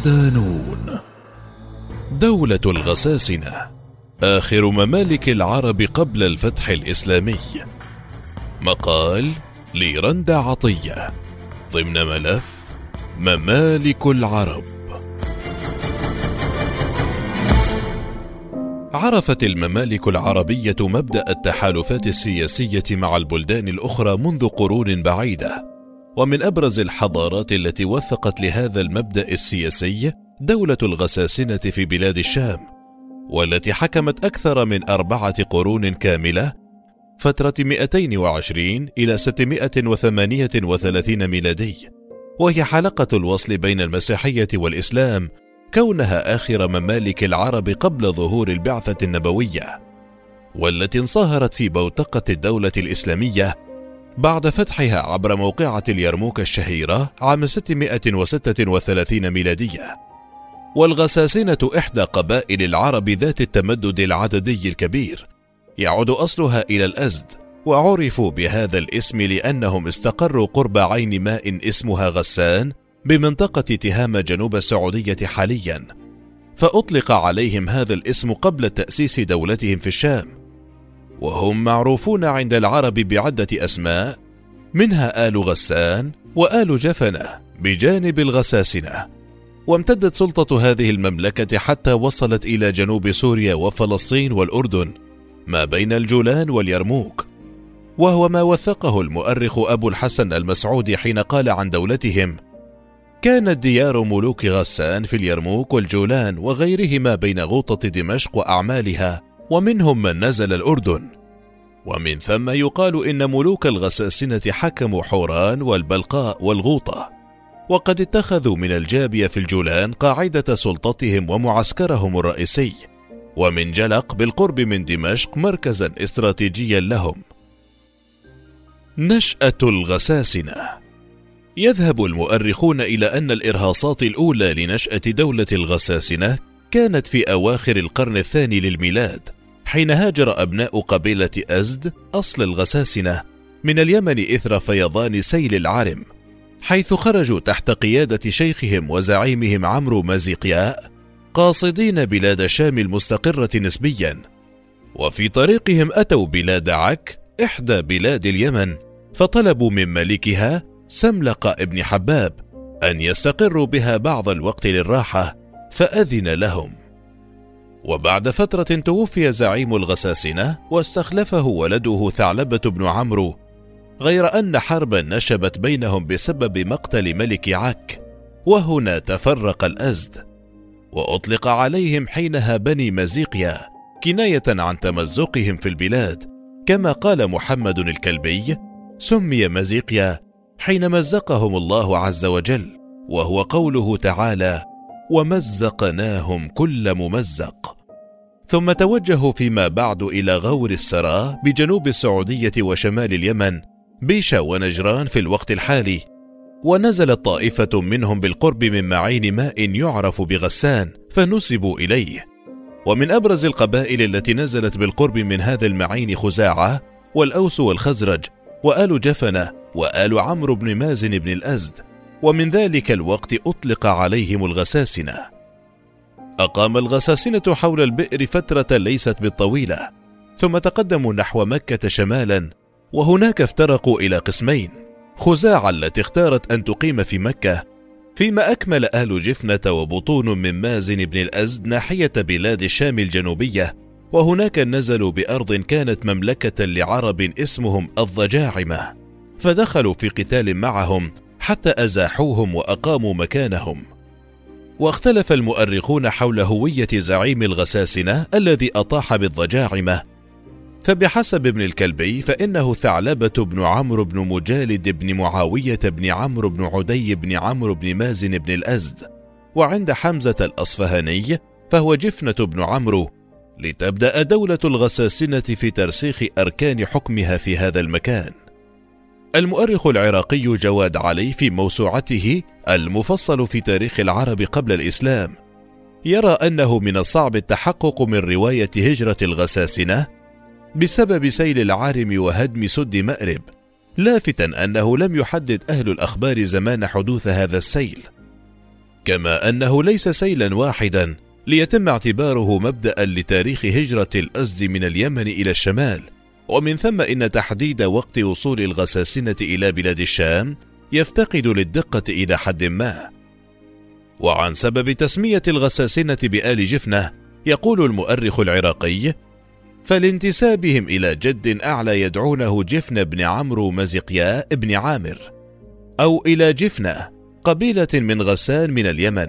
صدانون دولة الغساسنة آخر ممالك العرب قبل الفتح الإسلامي. مقال لرند عطية ضمن ملف ممالك العرب. عرفت الممالك العربية مبدأ التحالفات السياسية مع البلدان الأخرى منذ قرون بعيدة. ومن أبرز الحضارات التي وثقت لهذا المبدأ السياسي دولة الغساسنة في بلاد الشام والتي حكمت أكثر من أربعة قرون كاملة فترة 220 إلى 638 ميلادي. وهي حلقة الوصل بين المسيحية والإسلام كونها آخر ممالك العرب قبل ظهور البعثة النبوية والتي انصهرت في بوتقة الدولة الإسلامية بعد فتحها عبر موقعة اليرموك الشهيرة عام 636 ميلادية. والغساسنة إحدى قبائل العرب ذات التمدد العددي الكبير. يعود أصلها إلى الأزد وعرفوا بهذا الاسم لأنهم استقروا قرب عين ماء اسمها غسان بمنطقة تهام جنوب السعودية حاليا. فأطلق عليهم هذا الاسم قبل تأسيس دولتهم في الشام. وهم معروفون عند العرب بعدة أسماء منها آل غسان وآل جفنة بجانب الغساسنة. وامتدت سلطة هذه المملكة حتى وصلت إلى جنوب سوريا وفلسطين والأردن ما بين الجولان واليرموك. وهو ما وثقه المؤرخ أبو الحسن المسعودي حين قال عن دولتهم كانت ديار ملوك غسان في اليرموك والجولان وغيرهما بين غوطة دمشق وأعمالها ومنهم من نزل الأردن. ومن ثم يقال إن ملوك الغساسنة حكموا حوران والبلقاء والغوطة. وقد اتخذوا من الجابية في الجولان قاعدة سلطتهم ومعسكرهم الرئيسي. ومن جلق بالقرب من دمشق مركزا استراتيجيا لهم. نشأة الغساسنة. يذهب المؤرخون إلى أن الإرهاصات الأولى لنشأة دولة الغساسنة كانت في أواخر القرن الثاني للميلاد. حين هاجر أبناء قبيلة أزد أصل الغساسنة من اليمن إثر فيضان سيل العرم حيث خرجوا تحت قيادة شيخهم وزعيمهم عمرو مازيقياء قاصدين بلاد الشام المستقرة نسبيا وفي طريقهم أتوا بلاد عك إحدى بلاد اليمن فطلبوا من ملكها سملق ابن حباب أن يستقروا بها بعض الوقت للراحة فأذن لهم. وبعد فترة توفي زعيم الغساسنة واستخلفه ولده ثعلبة بن عمرو غير أن حربا نشبت بينهم بسبب مقتل ملك عك وهنا تفرق الأزد. وأطلق عليهم حينها بني مزيقيا كناية عن تمزقهم في البلاد. كما قال محمد الكلبي سمي مزيقيا حين مزقهم الله عز وجل وهو قوله تعالى ومزقناهم كل ممزق. ثم توجهوا فيما بعد إلى غور السراء بجنوب السعودية وشمال اليمن بيشا ونجران في الوقت الحالي. ونزلت طائفة منهم بالقرب من معين ماء يعرف بغسان فنسبوا إليه. ومن أبرز القبائل التي نزلت بالقرب من هذا المعين خزاعة والأوس والخزرج وآل جفنة وآل عمرو بن مازن بن الأزد. ومن ذلك الوقت أطلق عليهم الغساسنة. أقام الغساسنة حول البئر فترة ليست بالطويلة، ثم تقدموا نحو مكة شمالا، وهناك افترقوا إلى قسمين، خزاعة التي اختارت أن تقيم في مكة، فيما أكمل أهل جفنة وبطون من مازن بن الأزد ناحية بلاد الشام الجنوبية، وهناك نزلوا بأرض كانت مملكة لعرب اسمهم الضجاعمة، فدخلوا في قتال معهم حتى أزاحوهم وأقاموا مكانهم. واختلف المؤرخون حول هوية زعيم الغساسنة الذي أطاح بالضجاعمة. فبحسب ابن الكلبي فإنه ثعلبة بن عمرو بن مجالد بن معاوية بن عمرو بن عدي بن عمرو بن مازن بن الأزد. وعند حمزة الأصفهاني فهو جفنة بن عمرو. لتبدأ دولة الغساسنة في ترسيخ أركان حكمها في هذا المكان. المؤرخ العراقي جواد علي في موسوعته المفصل في تاريخ العرب قبل الإسلام. يرى أنه من الصعب التحقق من رواية هجرة الغساسنة بسبب سيل العرم وهدم سد مأرب لافتا أنه لم يحدد أهل الأخبار زمان حدوث هذا السيل. كما أنه ليس سيلا واحدا ليتم اعتباره مبدأ لتاريخ هجرة الأزد من اليمن إلى الشمال. ومن ثم إن تحديد وقت وصول الغساسنة إلى بلاد الشام يفتقد للدقة إلى حد ما. وعن سبب تسمية الغساسنة بآل جفنة يقول المؤرخ العراقي فلانتسابهم إلى جد أعلى يدعونه جفن بن عمرو مزقياء بن عامر أو إلى جفنة قبيلة من غسان من اليمن.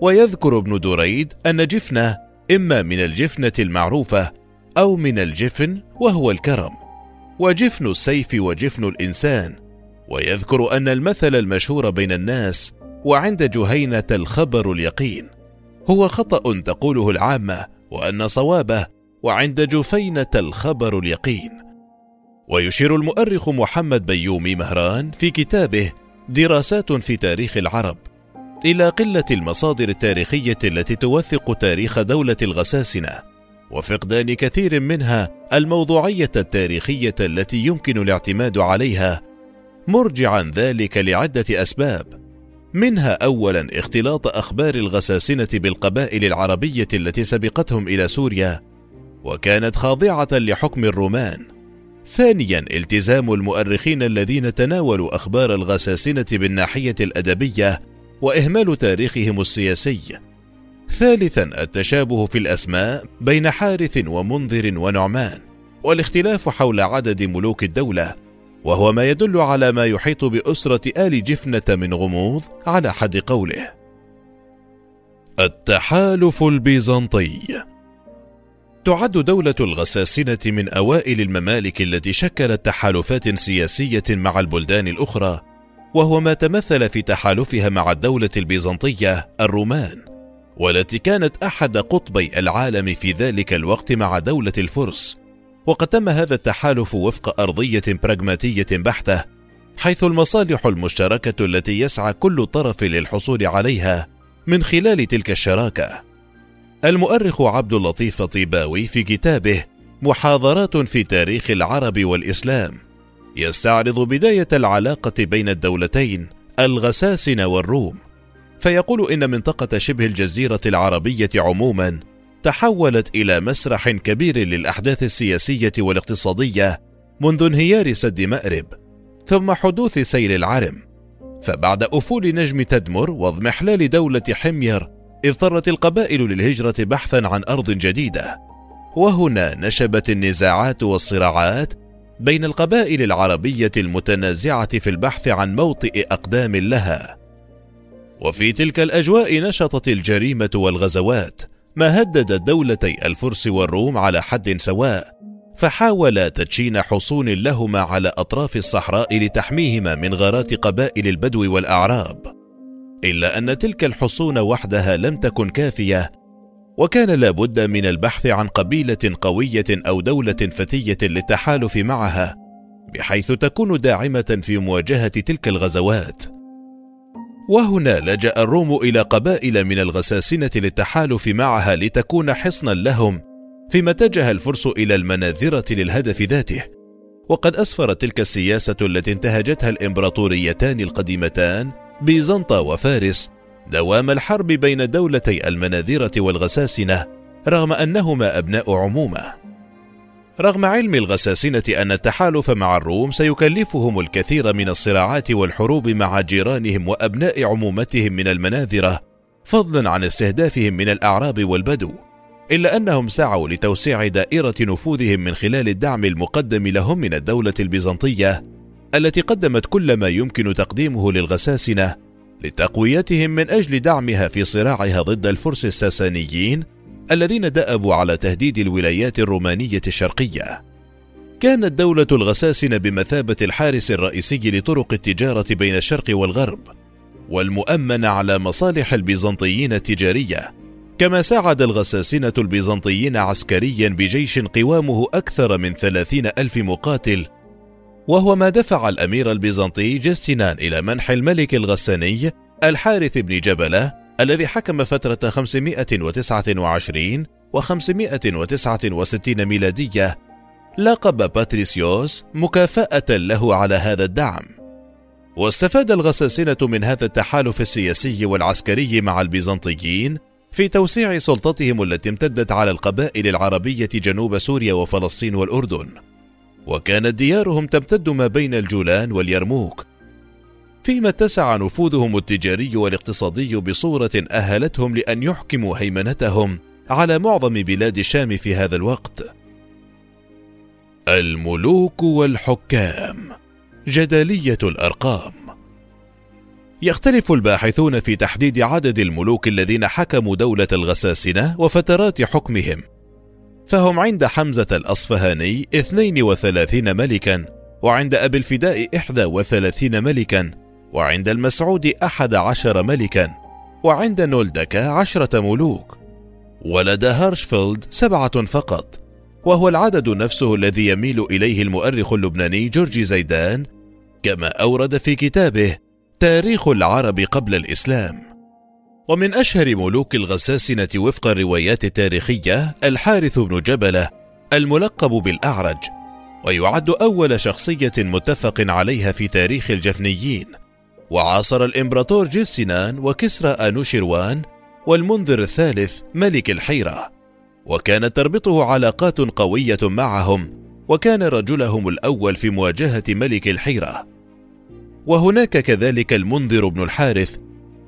ويذكر ابن دريد أن جفنة إما من الجفنة المعروفة أو من الجفن وهو الكرم وجفن السيف وجفن الإنسان ويذكر أن المثل المشهور بين الناس وعند جهينة الخبر اليقين هو خطأ تقوله العامة وأن صوابه وعند جفينة الخبر اليقين. ويشير المؤرخ محمد بيومي مهران في كتابه دراسات في تاريخ العرب إلى قلة المصادر التاريخية التي توثق تاريخ دولة الغساسنة. وفقدان كثير منها الموضوعية التاريخية التي يمكن الاعتماد عليها مرجعا ذلك لعدة أسباب. منها اولا اختلاط أخبار الغساسنة بالقبائل العربية التي سبقتهم إلى سوريا وكانت خاضعة لحكم الرومان. ثانيا التزام المؤرخين الذين تناولوا أخبار الغساسنة بالناحية الأدبية وإهمال تاريخهم السياسي. ثالثا التشابه في الأسماء بين حارث ومنذر ونعمان والاختلاف حول عدد ملوك الدولة وهو ما يدل على ما يحيط بأسرة آل جفنة من غموض على حد قوله. التحالف البيزنطي تعد دولة الغساسنة من أوائل الممالك التي شكلت تحالفات سياسية مع البلدان الأخرى، وهو ما تمثل في تحالفها مع الدولة البيزنطية الرومان، والتي كانت أحد قطبي العالم في ذلك الوقت مع دولة الفرس، وقد تم هذا التحالف وفق أرضية براغماتية بحتة حيث المصالح المشتركة التي يسعى كل طرف للحصول عليها من خلال تلك الشراكة. المؤرخ عبد اللطيف طيباوي في كتابه محاضرات في تاريخ العرب والإسلام يستعرض بداية العلاقة بين الدولتين الغساسنة والروم، فيقول إن منطقة شبه الجزيرة العربية عموما تحولت إلى مسرح كبير للأحداث السياسية والاقتصادية منذ انهيار سد مأرب ثم حدوث سيل العرم. فبعد أفول نجم تدمر واضمحلال دولة حمير اضطرت القبائل للهجرة بحثا عن أرض جديدة. وهنا نشبت النزاعات والصراعات بين القبائل العربية المتنازعة في البحث عن موطئ أقدام لها. وفي تلك الأجواء نشطت الجريمة والغزوات ما هدد دولتي الفرس والروم على حد سواء فحاول تدشين حصون لهما على أطراف الصحراء لتحميهما من غارات قبائل البدو والأعراب. إلا أن تلك الحصون وحدها لم تكن كافية وكان لابد من البحث عن قبيلة قوية أو دولة فتية للتحالف معها بحيث تكون داعمة في مواجهة تلك الغزوات. وهنا لجأ الروم إلى قبائل من الغساسنة للتحالف معها لتكون حصنا لهم فيما اتجه الفرس إلى المناذرة للهدف ذاته. وقد أسفرت تلك السياسة التي انتهجتها الإمبراطوريتان القديمتان بيزنطة وفارس دوام الحرب بين دولتي المناذرة والغساسنة رغم أنهما أبناء عمومة. رغم علم الغساسنة أن التحالف مع الروم سيكلفهم الكثير من الصراعات والحروب مع جيرانهم وأبناء عمومتهم من المناذرة فضلا عن استهدافهم من الأعراب والبدو. إلا أنهم سعوا لتوسيع دائرة نفوذهم من خلال الدعم المقدم لهم من الدولة البيزنطية التي قدمت كل ما يمكن تقديمه للغساسنة لتقويتهم من أجل دعمها في صراعها ضد الفرس الساسانيين الذين دأبوا على تهديد الولايات الرومانية الشرقية. كانت دولة الغساسنة بمثابة الحارس الرئيسي لطرق التجارة بين الشرق والغرب، والمؤمن على مصالح البيزنطيين التجارية، كما ساعد الغساسنة البيزنطيين عسكريا بجيش قوامه أكثر من ثلاثين ألف مقاتل وهو ما دفع الأمير البيزنطي جستنان إلى منح الملك الغساني الحارث بن جبلة الذي حكم فترة 529 و 569 ميلادية لقب باتريسيوس مكافأة له على هذا الدعم. واستفاد الغساسنة من هذا التحالف السياسي والعسكري مع البيزنطيين في توسيع سلطتهم التي امتدت على القبائل العربية جنوب سوريا وفلسطين والأردن. وكانت ديارهم تمتد ما بين الجولان واليرموك فيما اتسع نفوذهم التجاري والاقتصادي بصورة أهلتهم لأن يحكموا هيمنتهم على معظم بلاد الشام في هذا الوقت. الملوك والحكام. جدلية الأرقام. يختلف الباحثون في تحديد عدد الملوك الذين حكموا دولة الغساسنة وفترات حكمهم، فهم عند حمزة الأصفهاني 32 ملكا، وعند أبي الفداء 31 ملكا، وعند المسعود أحد عشر ملكا وعند نولدكا عشرة ملوك. ولدى هارشفيلد سبعة فقط وهو العدد نفسه الذي يميل إليه المؤرخ اللبناني جورجي زيدان كما أورد في كتابه تاريخ العرب قبل الإسلام. ومن أشهر ملوك الغساسنة وفق الروايات التاريخية الحارث بن جبلة الملقب بالأعرج ويعد أول شخصية متفق عليها في تاريخ الجفنيين. وعاصر الإمبراطور جيسينان وكسرى أنوشيروان والمنذر الثالث ملك الحيرة. وكانت تربطه علاقات قوية معهم وكان رجلهم الأول في مواجهة ملك الحيرة. وهناك كذلك المنذر بن الحارث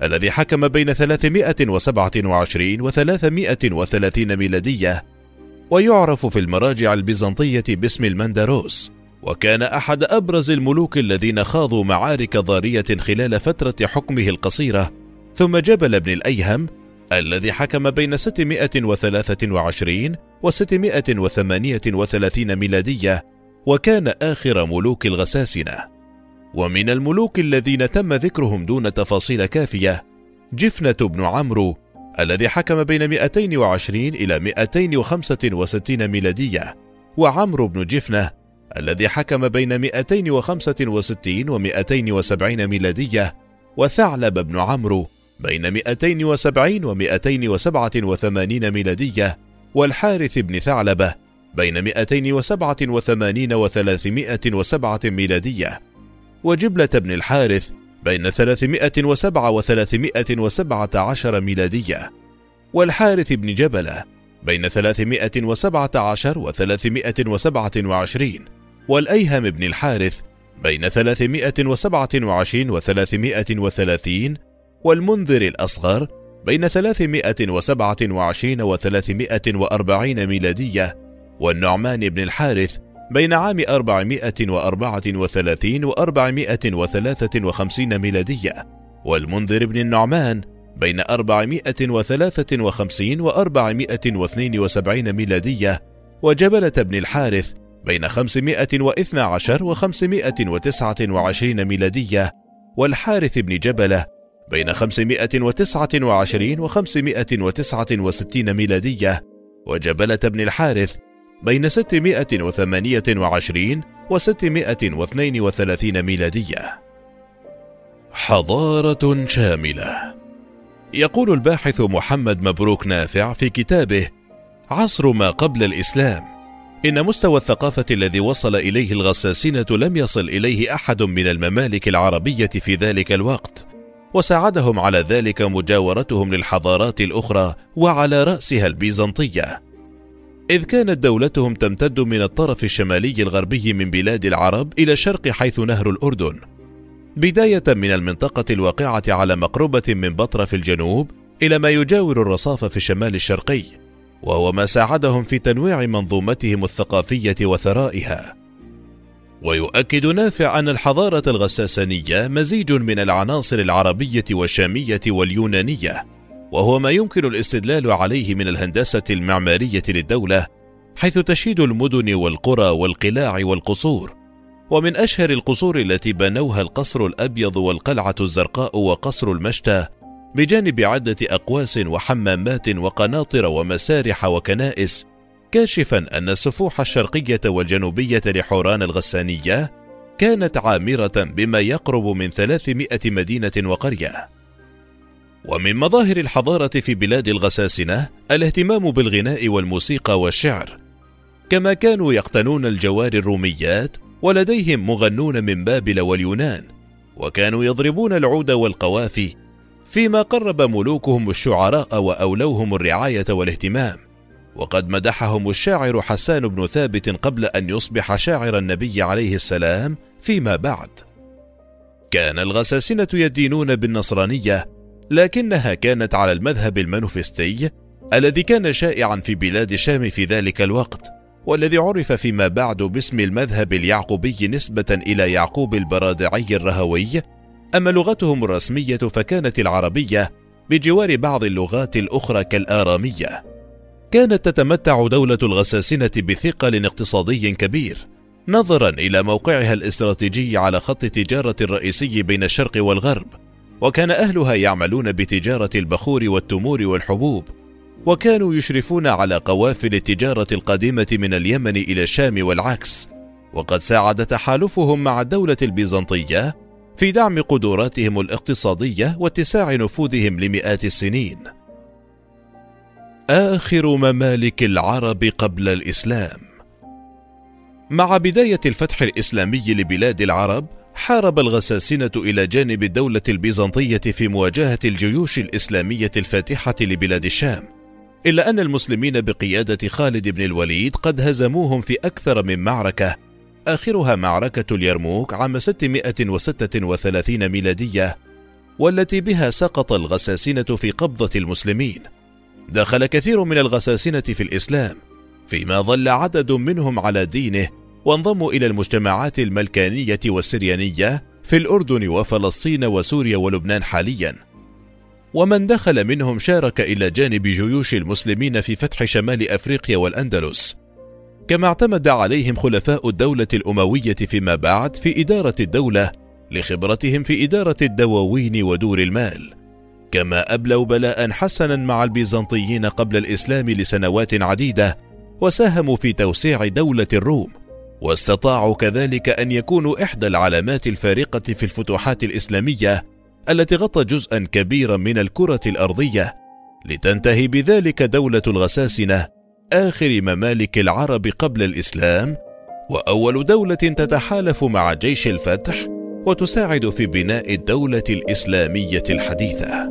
الذي حكم بين 327 و 330 ميلادية ويعرف في المراجع البيزنطية باسم المندروس. وكان أحد أبرز الملوك الذين خاضوا معارك ضارية خلال فترة حكمه القصيرة ثم جبل بن الأيهم الذي حكم بين 623 و 638 ميلادية وكان آخر ملوك الغساسنة. ومن الملوك الذين تم ذكرهم دون تفاصيل كافية جفنة بن عمرو الذي حكم بين 220 إلى 265 ميلادية وعمرو بن جفنة الذي حكم بين 265 و 270 ميلادية وثعلب بن عمرو بين 270 و 287 ميلادية والحارث بن ثعلبة بين 287 و 307 ميلادية. وجبلة بن الحارث بين 307 و 317 ميلادية. والحارث بن جبلة بين 317 و 327 والأيهم بن الحارث بين 327 و 330 والمنذر الأصغر بين 327 و 340 ميلادية والنعمان بن الحارث بين عام 434 و 453 ميلادية والمنذر بن النعمان بين 453 و 472 ميلادية وجبلة بن الحارث بين 512 و 529 ميلادية والحارث بن جبلة بين 529 و 569 ميلادية وجبلة بن الحارث بين 628 و 632 ميلادية. حضارة شاملة. يقول الباحث محمد مبروك نافع في كتابه عصر ما قبل الإسلام. إن مستوى الثقافة الذي وصل إليه الغساسنة لم يصل إليه أحد من الممالك العربية في ذلك الوقت، وساعدهم على ذلك مجاورتهم للحضارات الأخرى وعلى رأسها البيزنطية، إذ كانت دولتهم تمتد من الطرف الشمالي الغربي من بلاد العرب إلى الشرق حيث نهر الأردن، بداية من المنطقة الواقعة على مقربة من بطرة في الجنوب إلى ما يجاور الرصاف في الشمال الشرقي. وهو ما ساعدهم في تنويع منظومتهم الثقافية وثرائها. ويؤكد نافع ان الحضارة الغساسانية مزيج من العناصر العربية والشامية واليونانية وهو ما يمكن الاستدلال عليه من الهندسة المعمارية للدولة حيث تشيد المدن والقرى والقلاع والقصور. ومن أشهر القصور التي بنوها القصر الأبيض والقلعة الزرقاء وقصر المشتى بجانب عدة أقواس وحمامات وقناطر ومسارح وكنائس كاشفا أن السفوح الشرقية والجنوبية لحوران الغسانية كانت عامرة بما يقرب من 300 مدينة وقرية. ومن مظاهر الحضارة في بلاد الغساسنة الاهتمام بالغناء والموسيقى والشعر، كما كانوا يقتنون الجوار الروميات ولديهم مغنون من بابل واليونان، وكانوا يضربون العود والقوافي فيما قرب ملوكهم الشعراء وأولوهم الرعاية والاهتمام. وقد مدحهم الشاعر حسان بن ثابت قبل أن يصبح شاعر النبي عليه السلام فيما بعد. كان الغساسنة يدينون بالنصرانية لكنها كانت على المذهب المنوفستي الذي كان شائعا في بلاد الشام في ذلك الوقت والذي عرف فيما بعد باسم المذهب اليعقوبي نسبة إلى يعقوب البرادعي الرهوي، أما لغتهم الرسمية فكانت العربية بجوار بعض اللغات الأخرى كالآرامية. كانت تتمتع دولة الغساسنة بثقل اقتصادي كبير، نظرا إلى موقعها الاستراتيجي على خط التجارة الرئيسي بين الشرق والغرب، وكان أهلها يعملون بتجارة البخور والتمور والحبوب، وكانوا يشرفون على قوافل التجارة القادمة من اليمن إلى الشام والعكس، وقد ساعد تحالفهم مع الدولة البيزنطية في دعم قدراتهم الاقتصادية واتساع نفوذهم لمئات السنين. آخر ممالك العرب قبل الإسلام مع بداية الفتح الإسلامي لبلاد العرب، حارب الغساسنة إلى جانب الدولة البيزنطية في مواجهة الجيوش الإسلامية الفاتحة لبلاد الشام، إلا أن المسلمين بقيادة خالد بن الوليد قد هزموهم في أكثر من معركة آخرها معركة اليرموك عام 636 ميلادية والتي بها سقط الغساسنة في قبضة المسلمين. دخل كثير من الغساسنة في الإسلام، فيما ظل عدد منهم على دينه وانضموا إلى المجتمعات الملكانية والسريانية في الأردن وفلسطين وسوريا ولبنان حاليًا. ومن دخل منهم شارك إلى جانب جيوش المسلمين في فتح شمال أفريقيا والأندلس كما اعتمد عليهم خلفاء الدولة الأموية فيما بعد في إدارة الدولة لخبرتهم في إدارة الدواوين ودور المال. كما أبلوا بلاء حسنا مع البيزنطيين قبل الإسلام لسنوات عديدة وساهموا في توسيع دولة الروم واستطاعوا كذلك أن يكونوا إحدى العلامات الفارقة في الفتوحات الإسلامية التي غطت جزءا كبيرا من الكرة الأرضية. لتنتهي بذلك دولة الغساسنة آخر ممالك العرب قبل الإسلام وأول دولة تتحالف مع جيش الفتح وتساعد في بناء الدولة الإسلامية الحديثة.